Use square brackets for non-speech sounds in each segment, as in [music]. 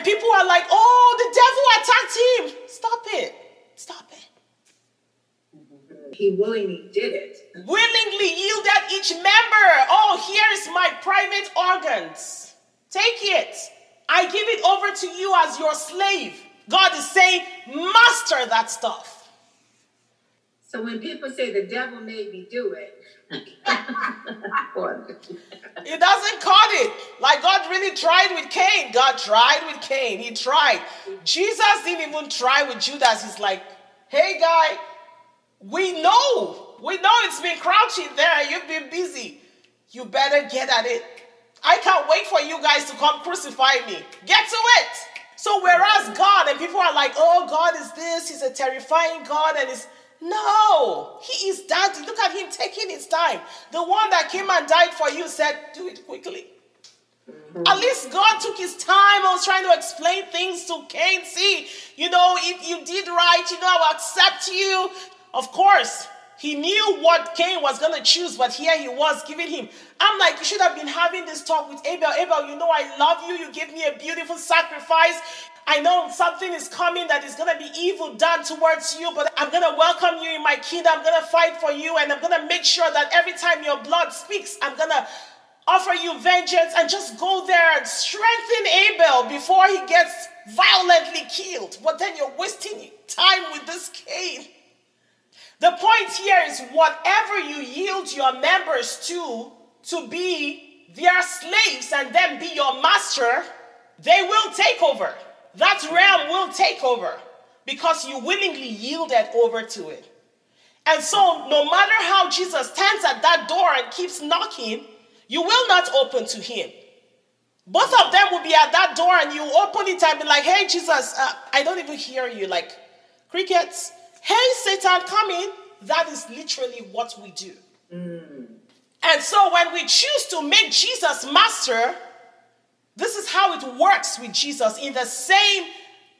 And people are like, oh, the devil attacked him. Stop it. Stop it. He willingly did it. Willingly yielded each member. Oh, here's my private organs. Take it. I give it over to you as your slave. God is saying, master that stuff. So when people say the devil made me do it, [laughs] He doesn't cut it. Like God really tried with Cain. God tried with Cain. He tried. Jesus didn't even try with Judas. He's like, hey, guy, we know. We know it's been crouching there. You've been busy. You better get at it. I can't wait for you guys to come crucify me. Get to it. So, whereas God, and people are like, oh, God is this, He's a terrifying God, and it's no, He is daddy. Look at Him taking His time. The one that came and died for you said, do it quickly. Mm. At least God took his time. I was trying to explain things to Cain. See, you know, if you did right, you know, I will accept you. Of course, he knew what Cain was going to choose, but here he was giving him. I'm like, you should have been having this talk with Abel. Abel, you know, I love you. You give me a beautiful sacrifice. I know something is coming that is going to be evil done towards you, but I'm going to welcome you in my kingdom. I'm going to fight for you, and I'm going to make sure that every time your blood speaks, I'm going to offer you vengeance and just go there and strengthen Abel before he gets violently killed. But then you're wasting time with this Cain. The point here is whatever you yield your members to, to be their slaves and then be your master, they will take over. That realm will take over because you willingly yielded over to it. And so, no matter how Jesus stands at that door and keeps knocking, you will not open to him. Both of them will be at that door and you open it and be like, hey, Jesus, uh, I don't even hear you. Like crickets, hey, Satan, come in. That is literally what we do. Mm. And so when we choose to make Jesus master, this is how it works with Jesus in the same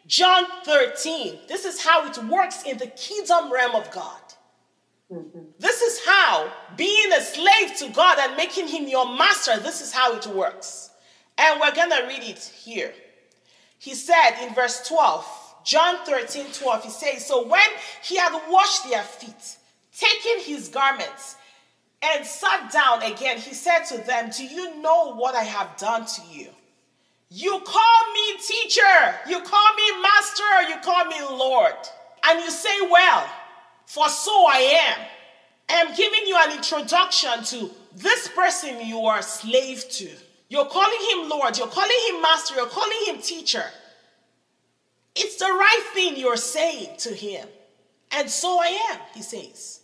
John 13. This is how it works in the kingdom realm of God. Mm-hmm. This is how being a slave to God and making him your master, this is how it works. And we're going to read it here. He said in verse 12, John 13, 12, he says, So when he had washed their feet, taken his garments, and sat down again, he said to them, Do you know what I have done to you? You call me teacher, you call me master, you call me Lord. And you say, Well, for so I am. I am giving you an introduction to this person you are slave to. You're calling him Lord, you're calling him master, you're calling him teacher. It's the right thing you're saying to him. And so I am, he says.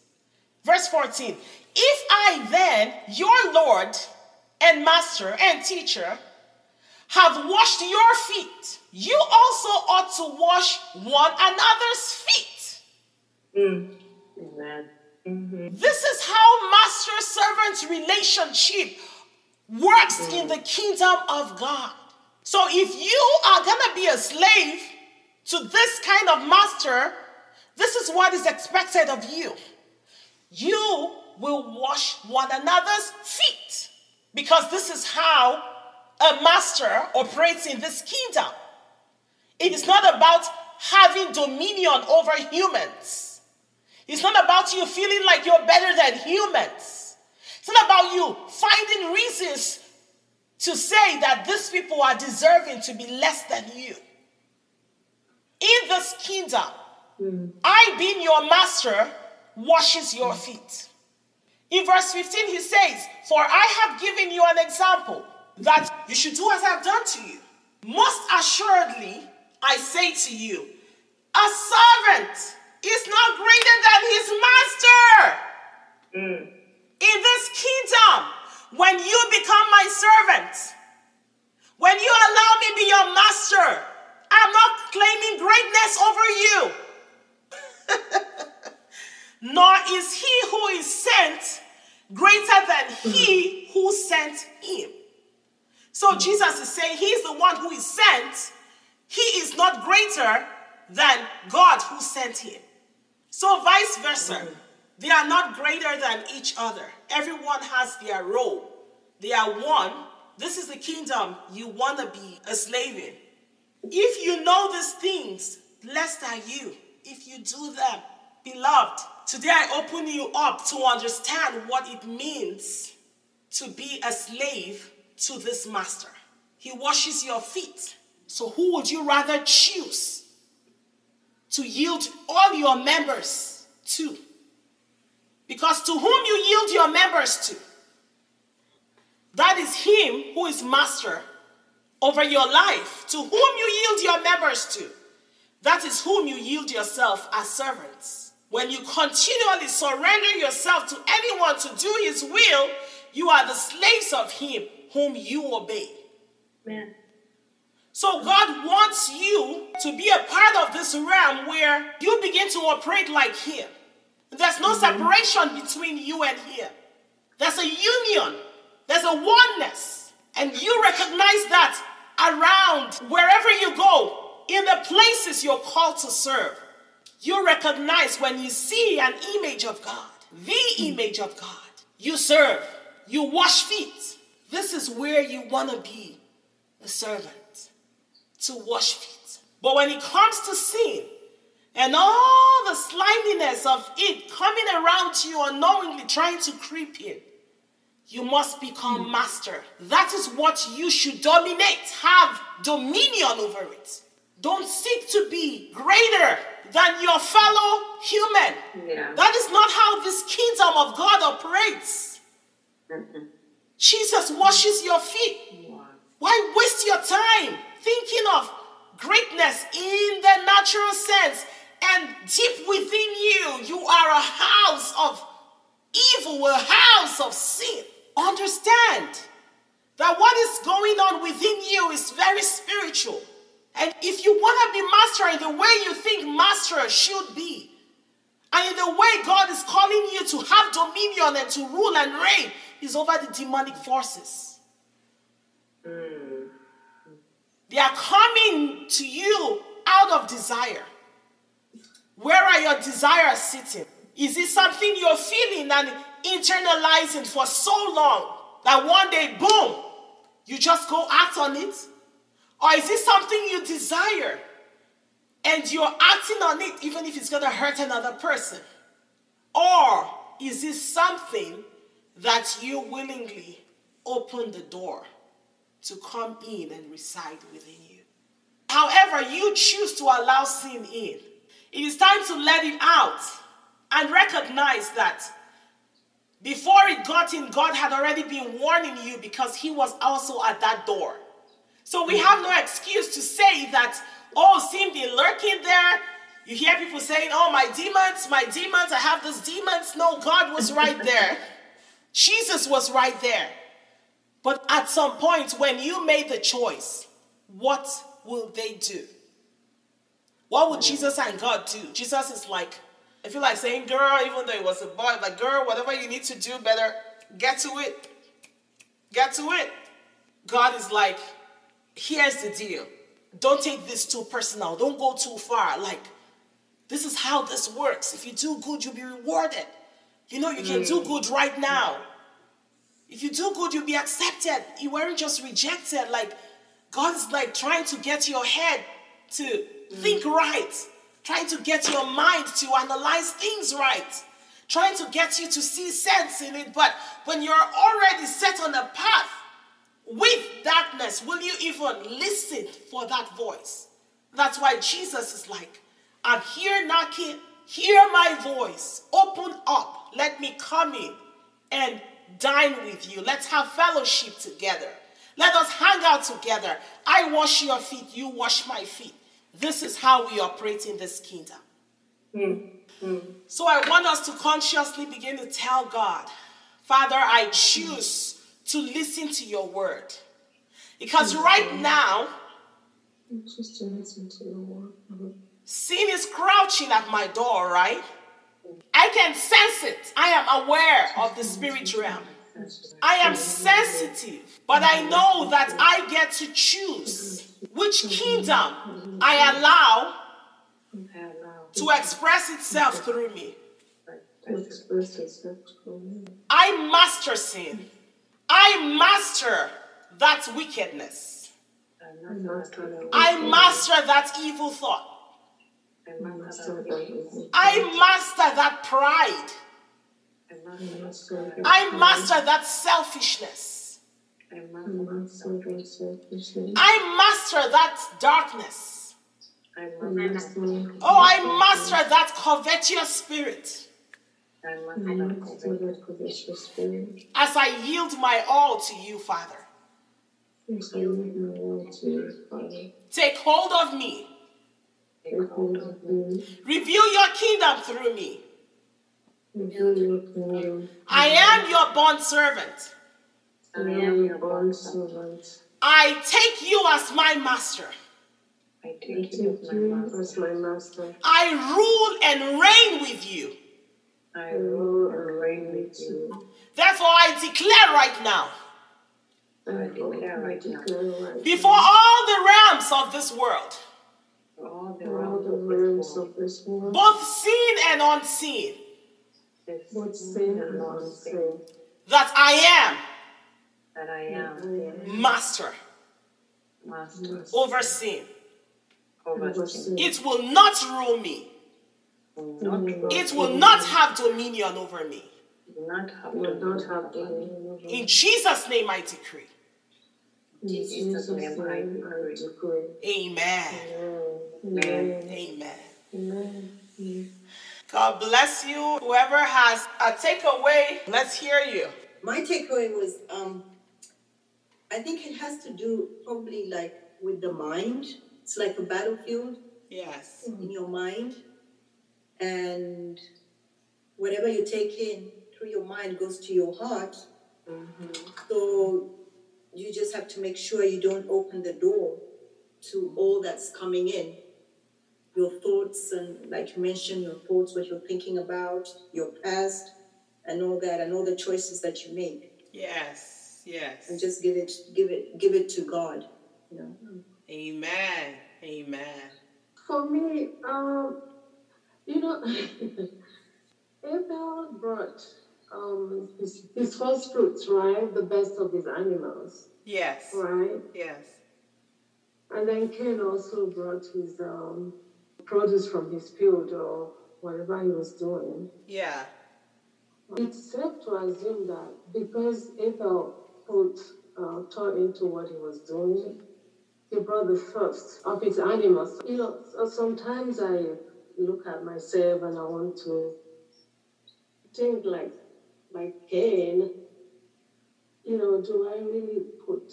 Verse 14 If I then, your Lord and master and teacher, have washed your feet, you also ought to wash one another's feet. Mm. Amen. Mm-hmm. This is how master servant relationship works mm. in the kingdom of God. So if you are going to be a slave to this kind of master, this is what is expected of you. You will wash one another's feet because this is how a master operates in this kingdom. It is not about having dominion over humans. It's not about you feeling like you're better than humans. It's not about you finding reasons to say that these people are deserving to be less than you. In this kingdom, mm. I, being your master, washes your feet. In verse 15, he says, For I have given you an example that you should do as I've done to you. Most assuredly, I say to you, a servant is not greater than his master. Mm. In this kingdom, when you become my servant, when you allow me be your master, I'm not claiming greatness over you. [laughs] Nor is he who is sent greater than he who sent him. So Jesus is saying he's the one who is sent. He is not greater than God who sent him. So, vice versa, they are not greater than each other. Everyone has their role. They are one. This is the kingdom you want to be a slave in. Know these things, blessed are you if you do them. Beloved, today I open you up to understand what it means to be a slave to this master. He washes your feet. So, who would you rather choose to yield all your members to? Because to whom you yield your members to, that is him who is master over your life. To whom you yield your members to, that is whom you yield yourself as servants. When you continually surrender yourself to anyone to do his will, you are the slaves of him whom you obey. Amen. So God wants you to be a part of this realm where you begin to operate like him. There's no mm-hmm. separation between you and him. There's a union. There's a oneness. And you recognize that around wherever you go, in the places you're called to serve. You recognize when you see an image of God, the image of God. You serve, you wash feet. This is where you want to be a servant, to wash feet. But when it comes to sin and all the sliminess of it coming around you unknowingly trying to creep in, you must become hmm. master. That is what you should dominate, have dominion over it. Don't seek to be greater than your fellow human. Yeah. That is not how this kingdom of God operates. Mm-hmm. Jesus washes your feet. Wow. Why waste your time thinking of greatness in the natural sense and deep within you, you are a house of evil, a house of sin? Understand that what is going on within you is very spiritual. And if you want to be master in the way you think master should be, and in the way God is calling you to have dominion and to rule and reign, is over the demonic forces. They are coming to you out of desire. Where are your desires sitting? Is it something you're feeling and internalizing for so long that one day, boom, you just go act on it? Or is it something you desire and you're acting on it even if it's going to hurt another person? Or is it something that you willingly open the door to come in and reside within you? However, you choose to allow sin in. It is time to let it out and recognize that before it got in, God had already been warning you because He was also at that door. So we have no excuse to say that, oh, sin be lurking there. You hear people saying, oh, my demons, my demons, I have these demons. No, God was right there. [laughs] Jesus was right there. But at some point, when you made the choice, what will they do? What would Jesus and God do? Jesus is like, I feel like saying, girl, even though it was a boy, like, girl, whatever you need to do, better get to it. Get to it. God is like, here's the deal. Don't take this too personal. Don't go too far. Like, this is how this works. If you do good, you'll be rewarded. You know, you can do mm. good right now. If you do good, you'll be accepted. You weren't just rejected. Like, God's like trying to get your head to mm. think right, trying to get your mind to analyze things right, trying to get you to see sense in it. But when you're already set on a path with darkness, will you even listen for that voice? That's why Jesus is like, I'm here knocking, hear my voice, open up, let me come in and dine with you. Let's have fellowship together. Let us hang out together. I wash your feet, you wash my feet. This is how we operate in this kingdom. Mm, mm. So I want us to consciously begin to tell God, Father, I choose to listen to your word. Because right now, Just to listen to the word. sin is crouching at my door, right? I can sense it. I am aware of the spirit realm. I am sensitive, but I know that I get to choose which kingdom I allow to express itself through me. I master sin. I master that wickedness. I master that evil thought. I master that pride. I master that I master that selfishness. I master that selfishness. I master that darkness. I master Oh, I master that covetous spirit I master that covetous spirit. as I yield my all to you, Father. Yes, I leave my will to you, Father. Take hold of me. Take hold of me. Reveal your kingdom through me. Reveal your kingdom. I am your bond servant. I am your bond servant. I take you as my master. I take you as my master. as my master. I rule and reign with you. I rule and reign with you. Therefore, I declare right now, I declare right now, before all the realms of this world, all the realms the of this realms world, of this world, both seen and unseen, this both seen and unseen, that I that I am am master master over sin. over sin. It will not rule me. Not It will not have dominion over me. not have will not have dominion In Jesus' name I decree. In Jesus' Jesus' name I name I decree. decree. Amen. Amen. Amen. God bless you. Whoever has a takeaway, let's hear you. My takeaway was um, I think it has to do probably like with the mind. It's like a battlefield Yes. in your mind, and whatever you take in through your mind goes to your heart. So you just have to make sure you don't open the door to all that's coming in. Your thoughts and like you mentioned, your thoughts, what you're thinking about, your past, and all that, and all the choices that you make. Yes. Yes. and just give it give it give it to God. You know. Amen. Amen. For me, um, you know, [laughs] Abel brought um, his, his first fruits, right? The best of his animals, Yes. right? Yes. And And then Cain also brought his um, produce from his field or whatever he was doing. Yeah. It's safe to assume that because Abel put uh, thought into what he was doing, he brought the first of his animals. You know, so sometimes I look at myself and I want to think like, like Cain. You know, do I really put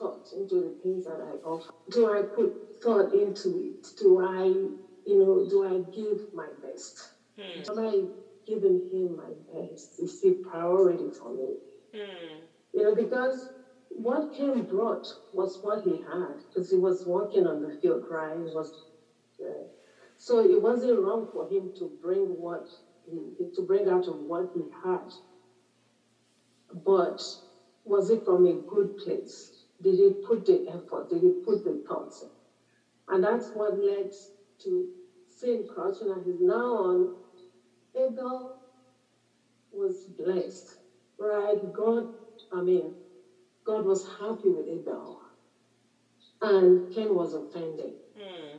thought into the things that I offer? Do I put thought into it? Do I, you know, do I give my best? Hmm. Am I giving him my best? Is he priority for me? Hmm. You know, because what Cain brought was what he had, because he was working on the field, right? He was, uh, so it wasn't wrong for him to bring what he, to bring out of what he had. But was it from a good place? Did he put the effort? Did he put the thoughts? And that's what led to sin crouching at his now on Abel was blessed, right? God, I mean, God was happy with Abel. And Cain was offended. Hmm.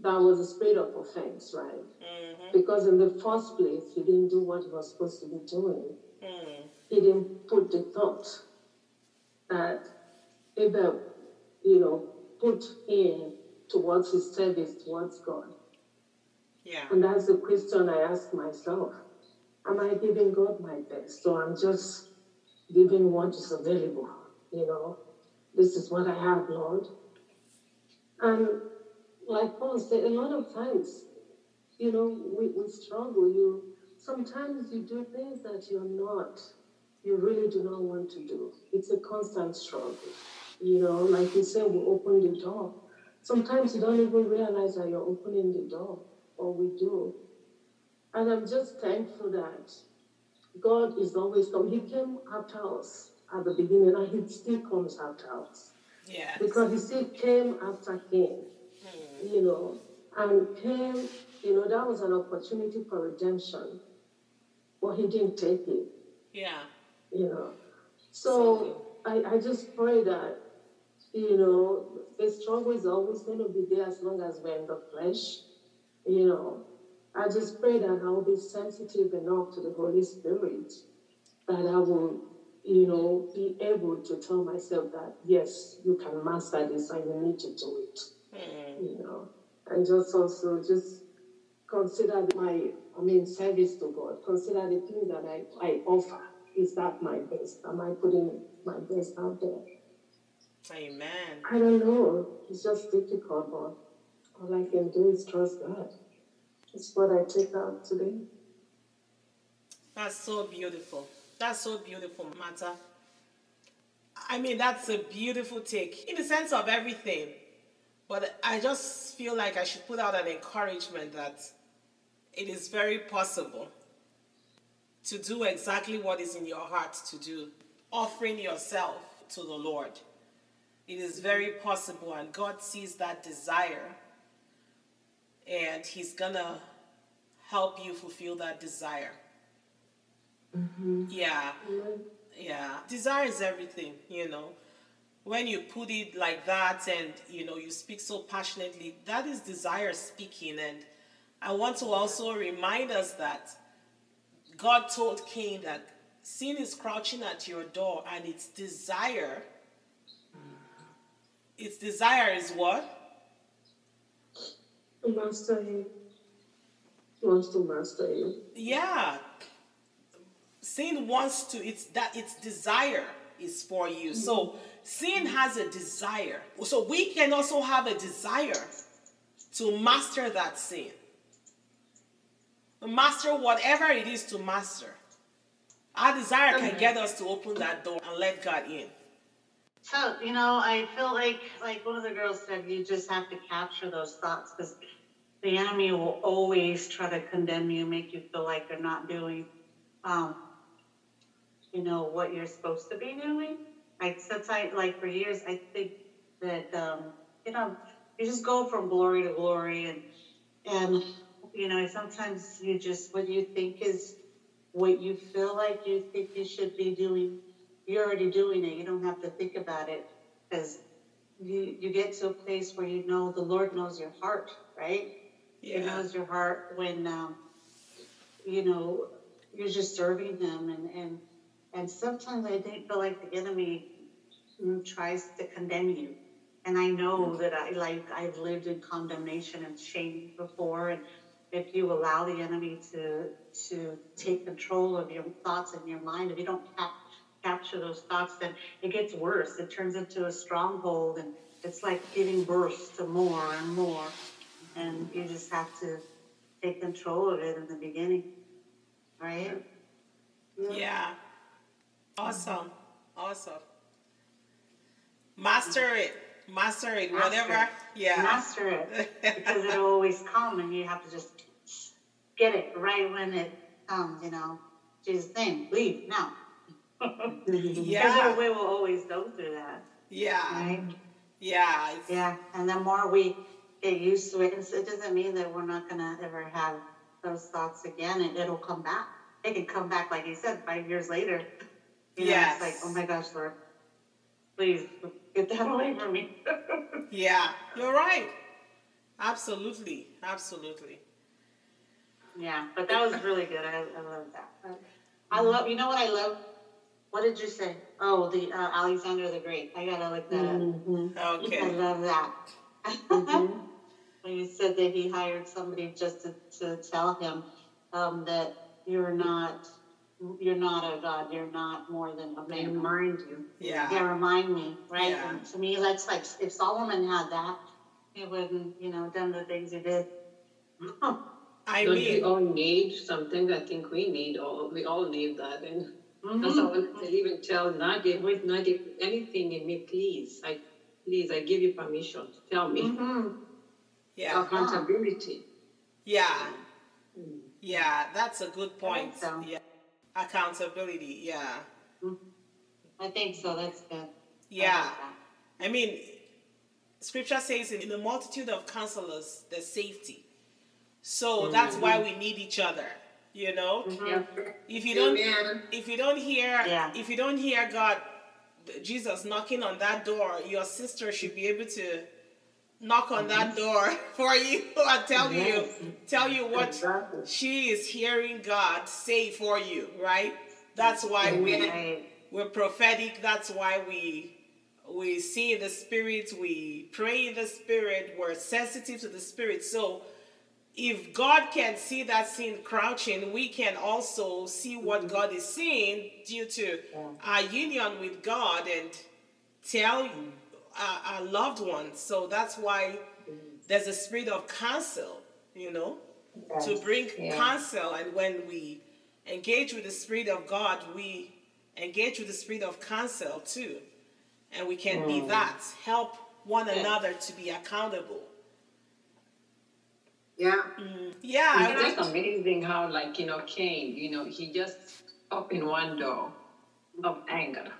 That was a spirit of offense, right? Mhm. Because in the first place, he didn't do what he was supposed to be doing. Hmm. He didn't put the thought that Abel, you know, put in towards his service towards God. Yeah. And that's the question I ask myself. Am I giving God my best? Or I'm just giving what is available? You know, this is what I have, Lord. And like Paul said, a lot of times, you know, we, we struggle. You sometimes you do things that you're not, you really do not want to do. It's a constant struggle. You know, like you said, we open the door. Sometimes you don't even realize that you're opening the door, or we do. And I'm just thankful that God is always come. He came after us at the beginning, and He still comes after us Yeah. because He still came after Cain. Hmm. You know, and Cain, you know, that was an opportunity for redemption, but he didn't take it Yeah. you know. So I, I just pray that you know, the struggle is always going to be there as long as we're in the flesh. You know, I just pray that I will be sensitive enough to the Holy Spirit that I will, you know, be able to tell myself that yes, you can master this and you need to do it. Hmm. You know, and just also just consider my, I mean, service to God. Consider the things that I, I offer. Is that my best? Am I putting my best out there? Amen. I don't know. It's just difficult, but all I can do is trust God. It's what I take out today. That's so beautiful. That's so beautiful, Mata. I mean, that's a beautiful take in the sense of everything. But I just feel like I should put out an encouragement that it is very possible to do exactly what is in your heart to do, offering yourself to the Lord. It is very possible, and God sees that desire, and He's gonna help you fulfill that desire. Mm-hmm. Yeah, yeah. Desire is everything, you know. When you put it like that and you know you speak so passionately, that is desire speaking. And I want to also remind us that God told Cain that sin is crouching at your door and its desire its desire is what? To master Him. Wants to master you. Yeah. Sin wants to it's that its desire is for you. Mm. So sin has a desire. So we can also have a desire to master that sin. Master whatever it is to master. Our desire can get us to open that door and let God in. So, you know, I feel like, like one of the girls said, you just have to capture those thoughts because the enemy will always try to condemn you, make you feel like you're not doing, um, you know, what you're supposed to be doing. Like, since I, like, for years, I think that, um, you know, you just go from glory to glory and, and, you know, sometimes you just, what you think is what you feel like you think you should be doing you're already doing it. You don't have to think about it because you you get to a place where you know the Lord knows your heart, right? Yeah. He knows your heart when um, you know you're just serving Him, and and and sometimes I think feel like the enemy mm, tries to condemn you, and I know that I like I've lived in condemnation and shame before, and if you allow the enemy to to take control of your thoughts and your mind, if you don't cap- capture those thoughts, then it gets worse. It turns into a stronghold, and it's like giving birth to more and more. And you just have to take control of it in the beginning, right? Yeah. Mm-hmm. Awesome. Awesome. Master it. Master it. Master Whatever. it. Yeah. Master it because it'll [laughs] always come, and you have to just get it right when it comes. You know, Jesus' name, leave now. [laughs] Because Yeah. we will always go through that, Yeah. right? Yeah. It's- Yeah, and the more we get used to it, it doesn't mean that we're not gonna ever have those thoughts again, and it'll come back. It can come back, like you said, five years later. You know, Yes. it's like, oh my gosh, Lord, please get that away from me. [laughs] Yeah. You're right. Absolutely. Absolutely. yeah, but that was really good. I, I love that. I love, you know what I love? What did you say? Oh, the uh, Alexander the Great. I gotta look that up. Mm-hmm. I Okay. love that. [laughs] when you said that he hired somebody just to, to tell him um, that you're not you're not a god, you're not more than a man. They man. remind you. Yeah, Yeah. remind me, right? Yeah. And to me, that's like if Solomon had that, he wouldn't, you know, done the things he did. I Don't we mean, all need something? I think we need all, we all need that. And Mhm. that's how I even tell Nadia, with Nadia, anything in me, please, I, please, I give you permission to tell me. Mhm. yeah. Accountability. Yeah. Yeah. That's a good point. so. Yeah. Accountability. Yeah. I think so. That's good. Yeah. like that. I mean, scripture says in the multitude of counselors, there's safety. So that's why we need each other. You know, Mm-hmm. If you don't, Amen. if you don't hear, Yeah. if you don't hear God Jesus knocking on that door, your sister should be able to knock on that door [laughs] for you. And tell you tell you what she is hearing God say for you, right? That's why we we're prophetic. That's why we we see the spirit, we pray in the spirit, we're sensitive to the spirit. So if God can see that sin crouching, we can also see what God is seeing due to our union with God and tell our, our loved ones. So that's why there's a spirit of counsel, you know, to bring Yeah. counsel. And when we engage with the spirit of God, we engage with the spirit of counsel too. And we can be mm. that, help one another to be accountable. Yeah. Mm. Yeah, It's I just amazing how, like, you know, Cain, you know, he just opened one door of anger.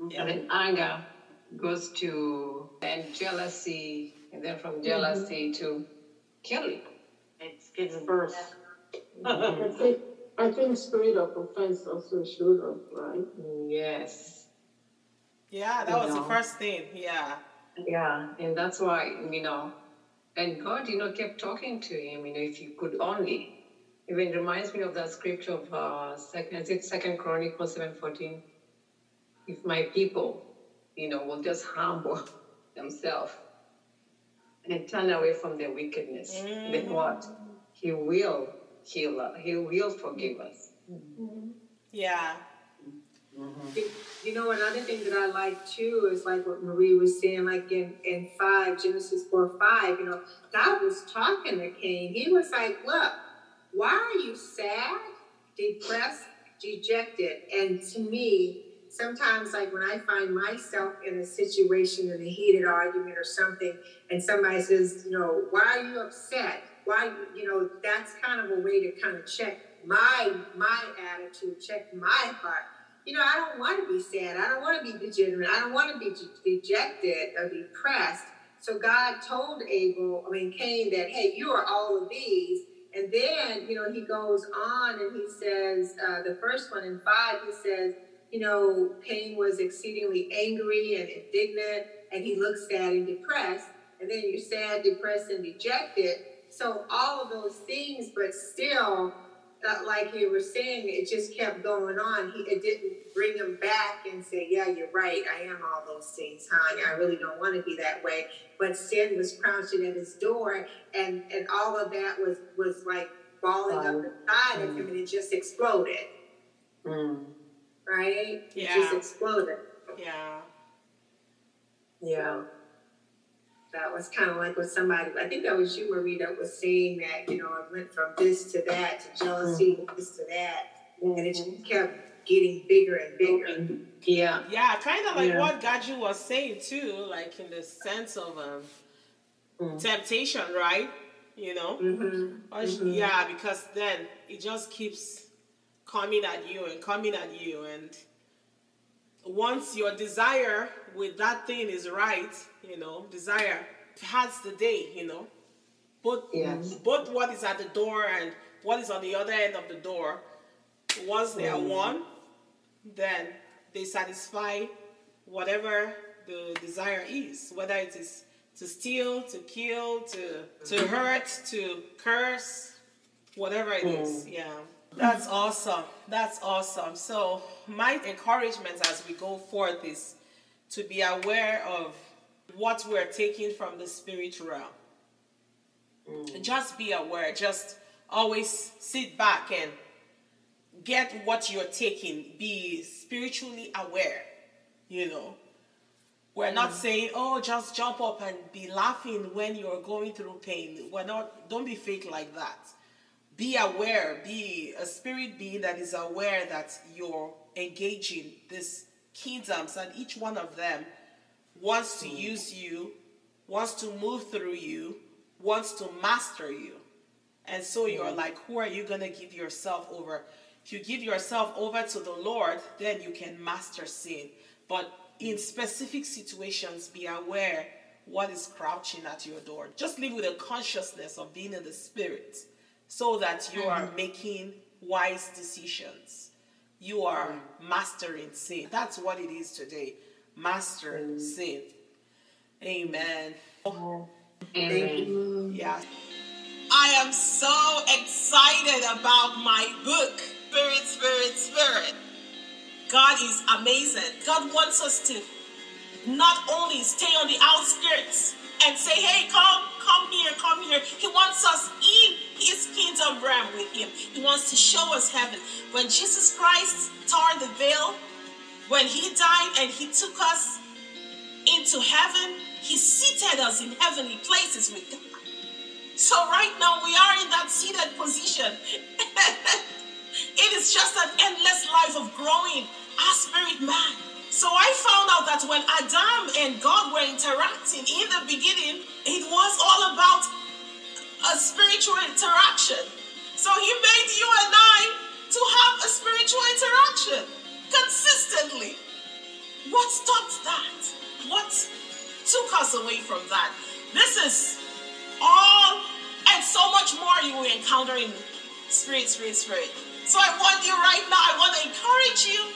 And then anger goes to and jealousy, and then from jealousy to killing. It gives birth. I think I think spirit of offense also showed up, right? Yes. Yeah, that was the first thing. Yeah. Yeah. And that's why, you know, and God, you know, kept talking to him, you know, if you could only. Even reminds me of that scripture of uh second is it second Chronicles seven fourteen. If my people, you know, will just humble [laughs] themselves and turn away from their wickedness, then mm. what? He will heal us. He will forgive us. Mm-hmm. Yeah. Mm-hmm. You know, another thing that I like too is like what Marie was saying, like in, in five, Genesis 4 5, you know, God was talking to Cain. He was like, Look, why are you sad, depressed, dejected? And to me, sometimes like when I find myself in a situation in a heated argument or something, and somebody says, you know, why are you upset? Why, you know, that's kind of a way to kind of check my my attitude, check my heart you know, I don't want to be sad. I don't want to be degenerate. I don't want to be dejected or depressed. So God told Abel, I mean Cain, that hey, you are all of these. And then, you know, he goes on and he says, uh, the first one in five, he says, you know, Cain was exceedingly angry and indignant, and he looked sad and depressed. And then you're sad, depressed, and dejected. So all of those things, but still, uh, like you were saying, it just kept going on. He it didn't bring him back and say, "Yeah, you're right. I am all those things, honey. I really don't want to be that way." But sin was crouching at his door, and and all of that was was like balling up inside of him, and it just exploded. Mm. Right? It Yeah. just exploded. Yeah. Yeah. That was kind of like what somebody, I think that was you, Marie, that was saying that, you know, it went from this to that to jealousy to this to that. And it just kept getting bigger and bigger. Yeah. Yeah, kind of like Yeah. what Gaju was saying too, like in the sense of um, Mm. temptation, right? You know? Mm-hmm. Or sh- Yeah, because then it just keeps coming at you and coming at you. And once your desire with that thing is right, you know, desire has the day, you know. Both, Yes. both what is at the door and what is on the other end of the door, once they are mm-hmm. one, then they satisfy whatever the desire is, whether it is to steal, to kill, to to hurt, to curse, whatever it is. Mm-hmm. Yeah. That's awesome. That's awesome. So my encouragement as we go forth is to be aware of what we're taking from the spirit realm. Mm. Just be aware. Just always sit back and get what you're taking. Be spiritually aware. You know, we're not mm. saying, oh, just jump up and be laughing when you're going through pain. We're not, don't be fake like that. Be aware, be a spirit being that is aware that you're engaging these kingdoms and each one of them wants to mm. use you, wants to move through you, wants to master you. And so mm. you're like, who are you going to give yourself over? If you give yourself over to the Lord, then you can master sin. But in specific situations, be aware what is crouching at your door. Just live with a consciousness of being in the spirit so that you are mm-hmm. making wise decisions. You are mm. mastering sin. That's what it is today. master mm. sin. Amen. Amen. Yeah. I am so excited about my book, Spirit, Spirit, Spirit. God is amazing. God wants us to not only stay on the outskirts and say, hey, come, come here, come here. He wants us in his kingdom realm with him. He wants to show us heaven. When Jesus Christ tore the veil, when he died and he took us into heaven, he seated us in heavenly places with God. So right now we are in that seated position. [laughs] it is just an endless life of growing our spirit man. So I found out that when Adam and God were interacting spiritual interaction. So he made you and I to have a spiritual interaction consistently. What stopped that? What took us away from that? This is all and so much more you will encounter in Spirit, Spirit, Spirit. So I want you right now, I want to encourage you.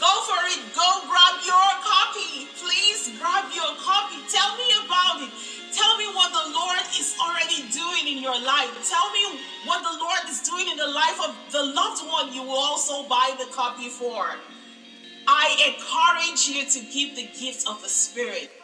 Go for it. Go grab your copy. Please grab your copy. Tell me about it. Tell me what the Lord is already doing in your life. Tell me what the Lord is doing in the life of the loved one you will also buy the copy for. I encourage you to give the gift of the Spirit.